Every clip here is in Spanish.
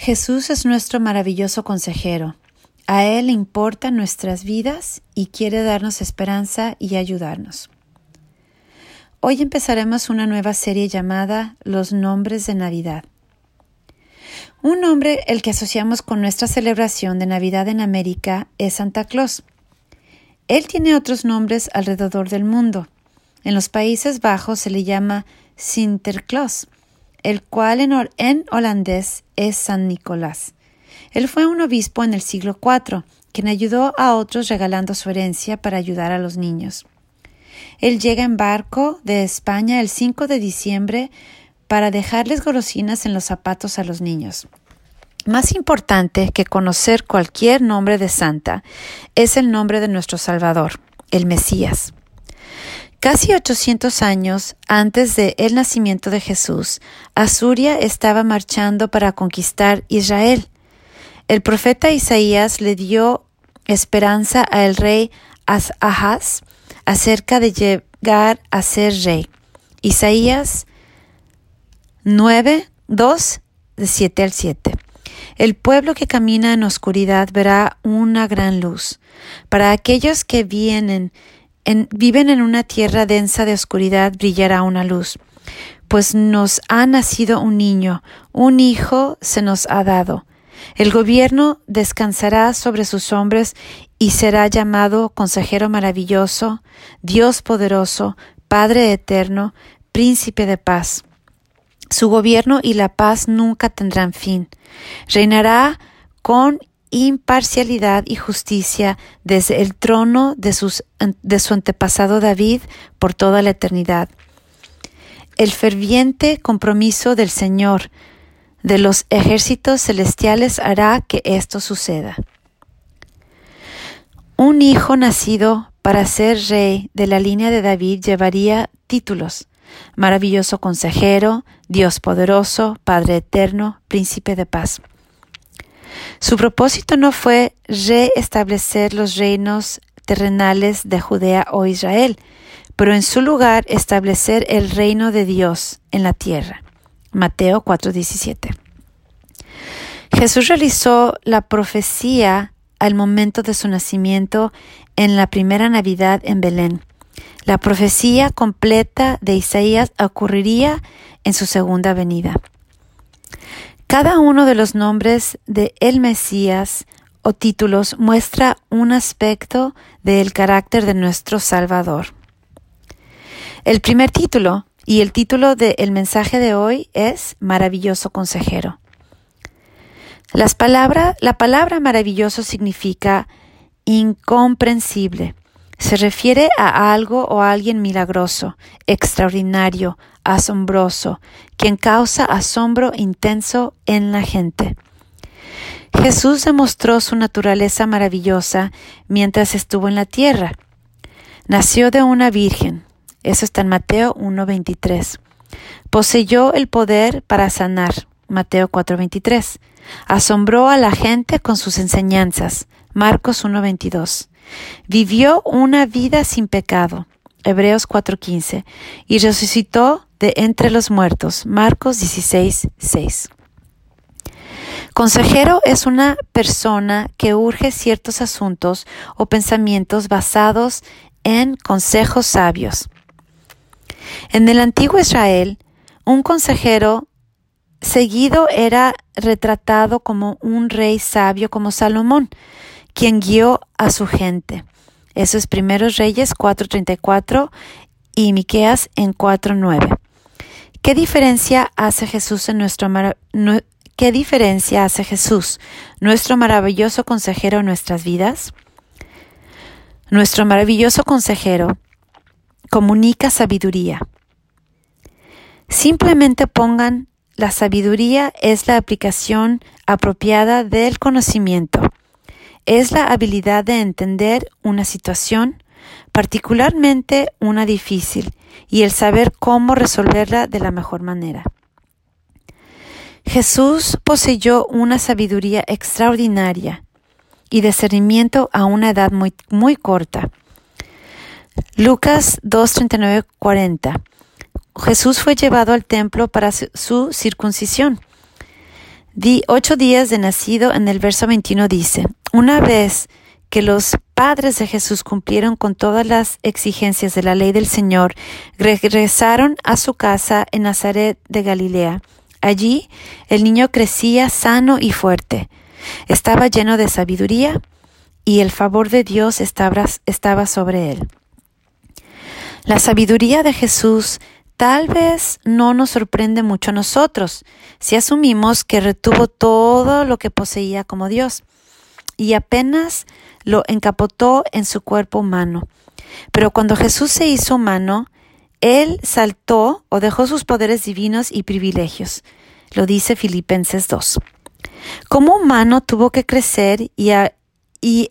Jesús es nuestro maravilloso consejero. A Él importan nuestras vidas y quiere darnos esperanza y ayudarnos. Hoy empezaremos una nueva serie llamada Los nombres de Navidad. Un nombre el que asociamos con nuestra celebración de Navidad en América es Santa Claus. Él tiene otros nombres alrededor del mundo. En los Países Bajos se le llama Sinterklaas el cual en, holandés es San Nicolás. Él fue un obispo en el siglo IV, quien ayudó a otros regalando su herencia para ayudar a los niños. Él llega en barco de España el 5 de diciembre para dejarles golosinas en los zapatos a los niños. Más importante que conocer cualquier nombre de santa es el nombre de nuestro Salvador, el Mesías. Casi 800 años antes de el nacimiento de Jesús, Asuria estaba marchando para conquistar Israel. El profeta Isaías le dio esperanza al rey Ahaz acerca de llegar a ser rey. Isaías 9, 2, de 7 al 7. El pueblo que camina en oscuridad verá una gran luz. Para aquellos que vienen viven en una tierra densa de oscuridad, brillará una luz. Pues nos ha nacido un niño, un hijo se nos ha dado. El gobierno descansará sobre sus hombres y será llamado Consejero maravilloso, Dios poderoso, Padre eterno, Príncipe de paz. Su gobierno y la paz nunca tendrán fin. Reinará con imparcialidad y justicia desde el trono de, su antepasado David por toda la eternidad. El ferviente compromiso del Señor de los ejércitos celestiales hará que esto suceda. Un hijo nacido para ser rey de la línea de David llevaría títulos maravilloso consejero, Dios poderoso, Padre eterno, príncipe de paz. Su propósito no fue reestablecer los reinos terrenales de Judea o Israel, pero en su lugar establecer el reino de Dios en la tierra. Mateo 4:17. Jesús realizó la profecía al momento de su nacimiento en la primera Navidad en Belén. La profecía completa de Isaías ocurriría en su segunda venida. Cada uno de los nombres de el Mesías o títulos muestra un aspecto del carácter de nuestro Salvador. El primer título y el título del mensaje de hoy es Maravilloso Consejero. Las la palabra maravilloso significa incomprensible. Se refiere a algo o a alguien milagroso, extraordinario, asombroso, quien causa asombro intenso en la gente. Jesús demostró su naturaleza maravillosa mientras estuvo en la tierra. Nació de una virgen. Eso está en Mateo 1.23. Poseyó el poder para sanar. Mateo 4.23. Asombró a la gente con sus enseñanzas. Marcos 1.22. Vivió una vida sin pecado. Hebreos 4:15, y resucitó de entre los muertos. Marcos 16, 6. Consejero es una persona que urge ciertos asuntos o pensamientos basados en consejos sabios. En el antiguo Israel, un consejero seguido era retratado como un rey sabio como Salomón, quien guió a su gente. Eso es Primeros Reyes 4.34 y Miqueas en 4.9. ¿Qué diferencia hace Jesús en nuestro ¿Qué diferencia hace Jesús, nuestro maravilloso consejero en nuestras vidas? Nuestro maravilloso consejero comunica sabiduría. Simplemente pongan la sabiduría es la aplicación apropiada del conocimiento es la habilidad de entender una situación, particularmente una difícil, y el saber cómo resolverla de la mejor manera. Jesús poseyó una sabiduría extraordinaria y discernimiento a una edad muy, muy corta. Lucas 239 40. Jesús fue llevado al templo para su circuncisión. Di ocho días de nacido en el verso 21 dice, una vez que los padres de Jesús cumplieron con todas las exigencias de la ley del Señor, regresaron a su casa en Nazaret de Galilea. Allí el niño crecía sano y fuerte. Estaba lleno de sabiduría y el favor de Dios estaba, estaba sobre él. La sabiduría de Jesús tal vez no nos sorprende mucho a nosotros si asumimos que retuvo todo lo que poseía como Dios y apenas lo encapotó en su cuerpo humano. Pero cuando Jesús se hizo humano, Él saltó o dejó sus poderes divinos y privilegios. Lo dice Filipenses 2. Como humano tuvo que crecer y,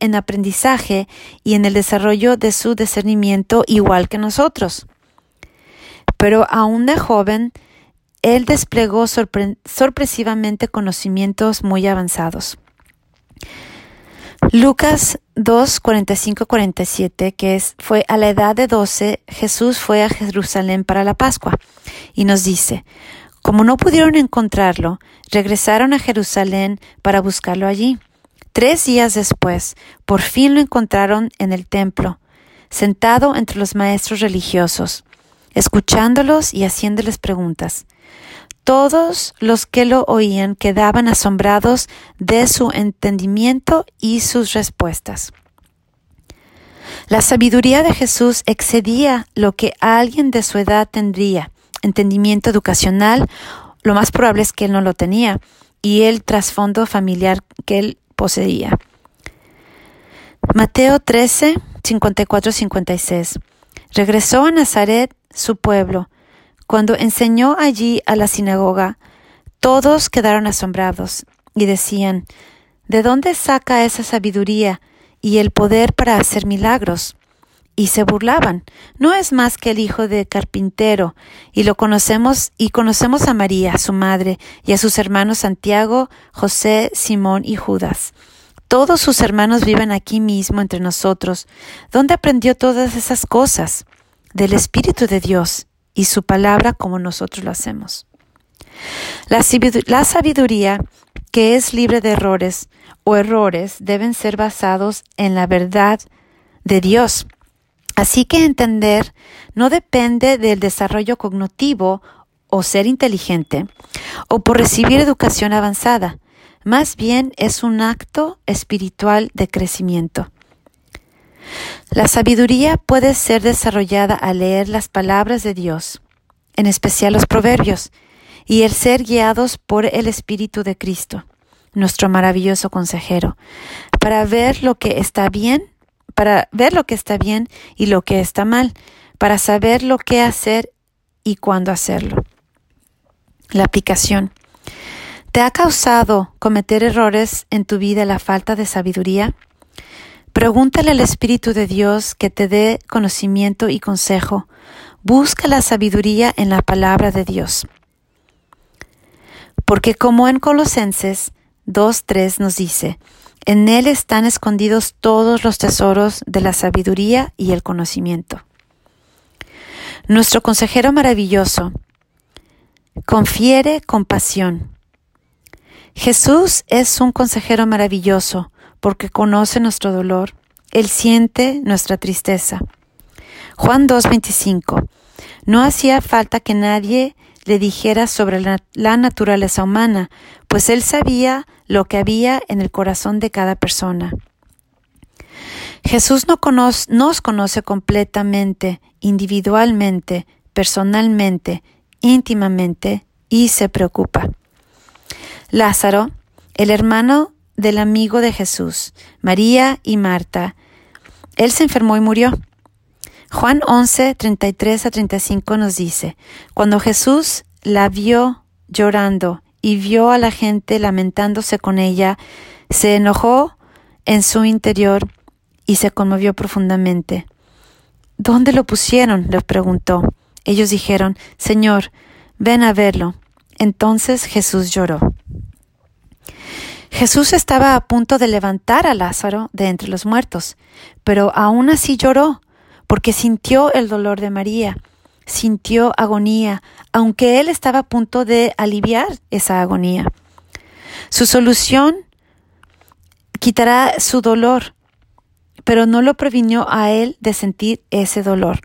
en aprendizaje y en el desarrollo de su discernimiento igual que nosotros. Pero aún de joven, él desplegó sorpresivamente conocimientos muy avanzados. Lucas 2, 45, 47, que es, fue a la edad de 12, Jesús fue a Jerusalén para la Pascua, y nos dice, como no pudieron encontrarlo, regresaron a Jerusalén para buscarlo allí. Tres días después, por fin lo encontraron en el templo, sentado entre los maestros religiosos, escuchándolos y haciéndoles preguntas. Todos los que lo oían quedaban asombrados de su entendimiento y sus respuestas. La sabiduría de Jesús excedía lo que alguien de su edad tendría. Entendimiento educacional, lo más probable es que él no lo tenía, y el trasfondo familiar que él poseía. Mateo 13, 54-56. Regresó a Nazaret, su pueblo, cuando enseñó allí a la sinagoga, todos quedaron asombrados y decían, ¿de dónde saca esa sabiduría y el poder para hacer milagros? Y se burlaban. No es más que el hijo de carpintero, y lo conocemos, y conocemos a María, su madre, y a sus hermanos Santiago, José, Simón y Judas. Todos sus hermanos viven aquí mismo entre nosotros. ¿Dónde aprendió todas esas cosas? Del Espíritu de Dios y su palabra como nosotros lo hacemos. La, sabiduría que es libre de errores o errores deben ser basados en la verdad de Dios. Así que entender no depende del desarrollo cognitivo o ser inteligente o por recibir educación avanzada, más bien es un acto espiritual de crecimiento. La sabiduría puede ser desarrollada al leer las palabras de Dios, en especial los proverbios, y el ser guiados por el Espíritu de Cristo, nuestro maravilloso consejero, para ver lo que está bien, para ver lo que está bien y lo que está mal, para saber lo que hacer y cuándo hacerlo. La aplicación. ¿Te ha causado cometer errores en tu vida la falta de sabiduría? Pregúntale al Espíritu de Dios que te dé conocimiento y consejo. Busca la sabiduría en la palabra de Dios. Porque como en Colosenses 2.3 nos dice, en Él están escondidos todos los tesoros de la sabiduría y el conocimiento. Nuestro consejero maravilloso confiere compasión. Jesús es un consejero maravilloso porque conoce nuestro dolor. Él siente nuestra tristeza. Juan 2.25. No hacía falta que nadie le dijera sobre la, naturaleza humana, pues él sabía lo que había en el corazón de cada persona. Jesús no nos conoce completamente, individualmente, personalmente, íntimamente, y se preocupa. Lázaro, el hermano del amigo de Jesús, María y Marta. Él se enfermó y murió. Juan 11, 33 a 35 nos dice, cuando Jesús la vio llorando y vio a la gente lamentándose con ella, se enojó en su interior y se conmovió profundamente. ¿Dónde lo pusieron? le preguntó. Ellos dijeron, Señor, ven a verlo. Entonces Jesús lloró. Jesús estaba a punto de levantar a Lázaro de entre los muertos, pero aún así lloró, porque sintió el dolor de María, sintió agonía, aunque él estaba a punto de aliviar esa agonía. Su solución quitará su dolor, pero no lo previnió a él de sentir ese dolor.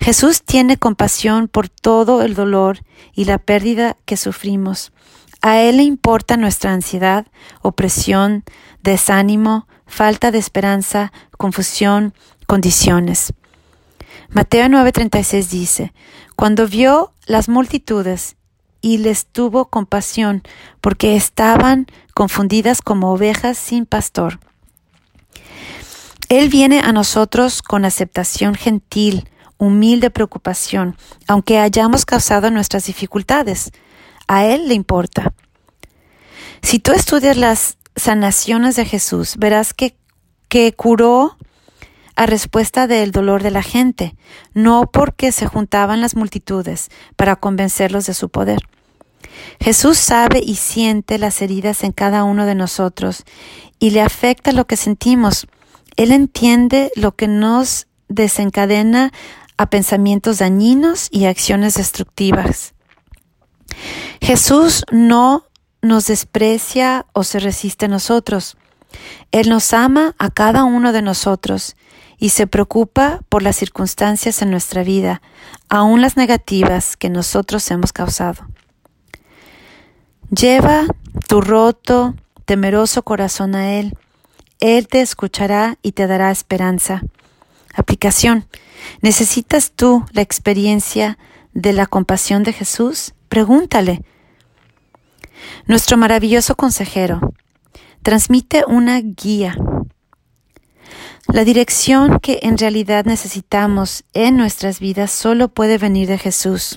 Jesús tiene compasión por todo el dolor y la pérdida que sufrimos. A Él le importa nuestra ansiedad, opresión, desánimo, falta de esperanza, confusión, condiciones. Mateo 9:36 dice, Cuando vio las multitudes y les tuvo compasión, porque estaban confundidas como ovejas sin pastor. Él viene a nosotros con aceptación gentil, humilde preocupación, aunque hayamos causado nuestras dificultades. A Él le importa. Si tú estudias las sanaciones de Jesús, verás que, que curó a respuesta del dolor de la gente, no porque se juntaban las multitudes para convencerlos de su poder. Jesús sabe y siente las heridas en cada uno de nosotros y le afecta lo que sentimos. Él entiende lo que nos desencadena a pensamientos dañinos y acciones destructivas. Jesús no nos desprecia o se resiste a nosotros. Él nos ama a cada uno de nosotros y se preocupa por las circunstancias en nuestra vida, aun las negativas que nosotros hemos causado. Lleva tu roto, temeroso corazón a Él. Él te escuchará y te dará esperanza. Aplicación. ¿Necesitas tú la experiencia de la compasión de Jesús? Pregúntale. Nuestro maravilloso consejero transmite una guía. La dirección que en realidad necesitamos en nuestras vidas solo puede venir de Jesús.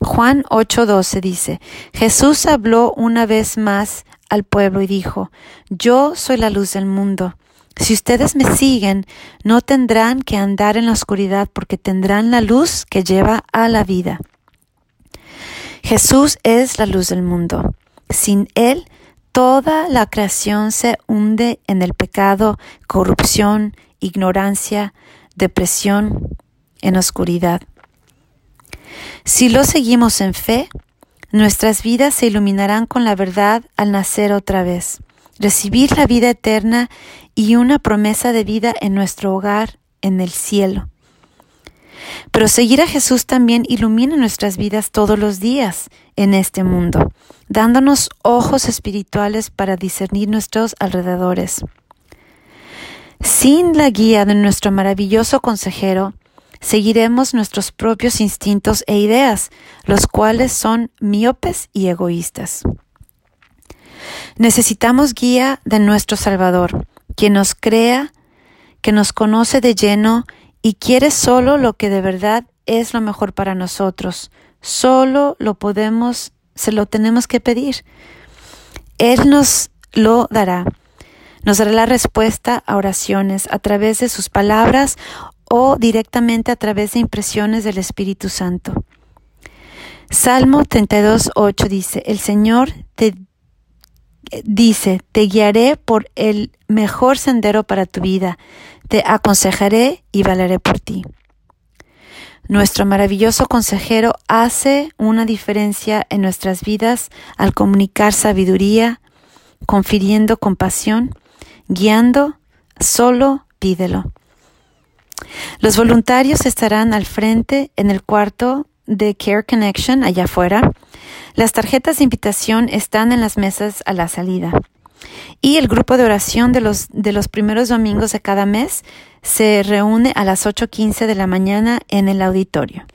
Juan 8:12 dice, Jesús habló una vez más al pueblo y dijo, Yo soy la luz del mundo. Si ustedes me siguen, no tendrán que andar en la oscuridad porque tendrán la luz que lleva a la vida. Jesús es la luz del mundo. Sin Él, toda la creación se hunde en el pecado, corrupción, ignorancia, depresión, en oscuridad. Si lo seguimos en fe, nuestras vidas se iluminarán con la verdad al nacer otra vez recibir la vida eterna y una promesa de vida en nuestro hogar en el cielo. Pero seguir a Jesús también ilumina nuestras vidas todos los días en este mundo, dándonos ojos espirituales para discernir nuestros alrededores. Sin la guía de nuestro maravilloso consejero, seguiremos nuestros propios instintos e ideas, los cuales son miopes y egoístas. Necesitamos guía de nuestro Salvador, quien nos crea, que nos conoce de lleno y quiere solo lo que de verdad es lo mejor para nosotros. Solo lo podemos, se lo tenemos que pedir. Él nos lo dará. Nos dará la respuesta a oraciones a través de sus palabras o directamente a través de impresiones del Espíritu Santo. Salmo 32.8 dice, El Señor te dice, te guiaré por el mejor sendero para tu vida, te aconsejaré y valeré por ti. Nuestro maravilloso consejero hace una diferencia en nuestras vidas al comunicar sabiduría, confiriendo compasión, guiando, solo pídelo. Los voluntarios estarán al frente en el cuarto de Care Connection allá afuera las tarjetas de invitación están en las mesas a la salida. Y el grupo de oración de los, de los primeros domingos de cada mes se reúne a las 8.15 de la mañana en el auditorio.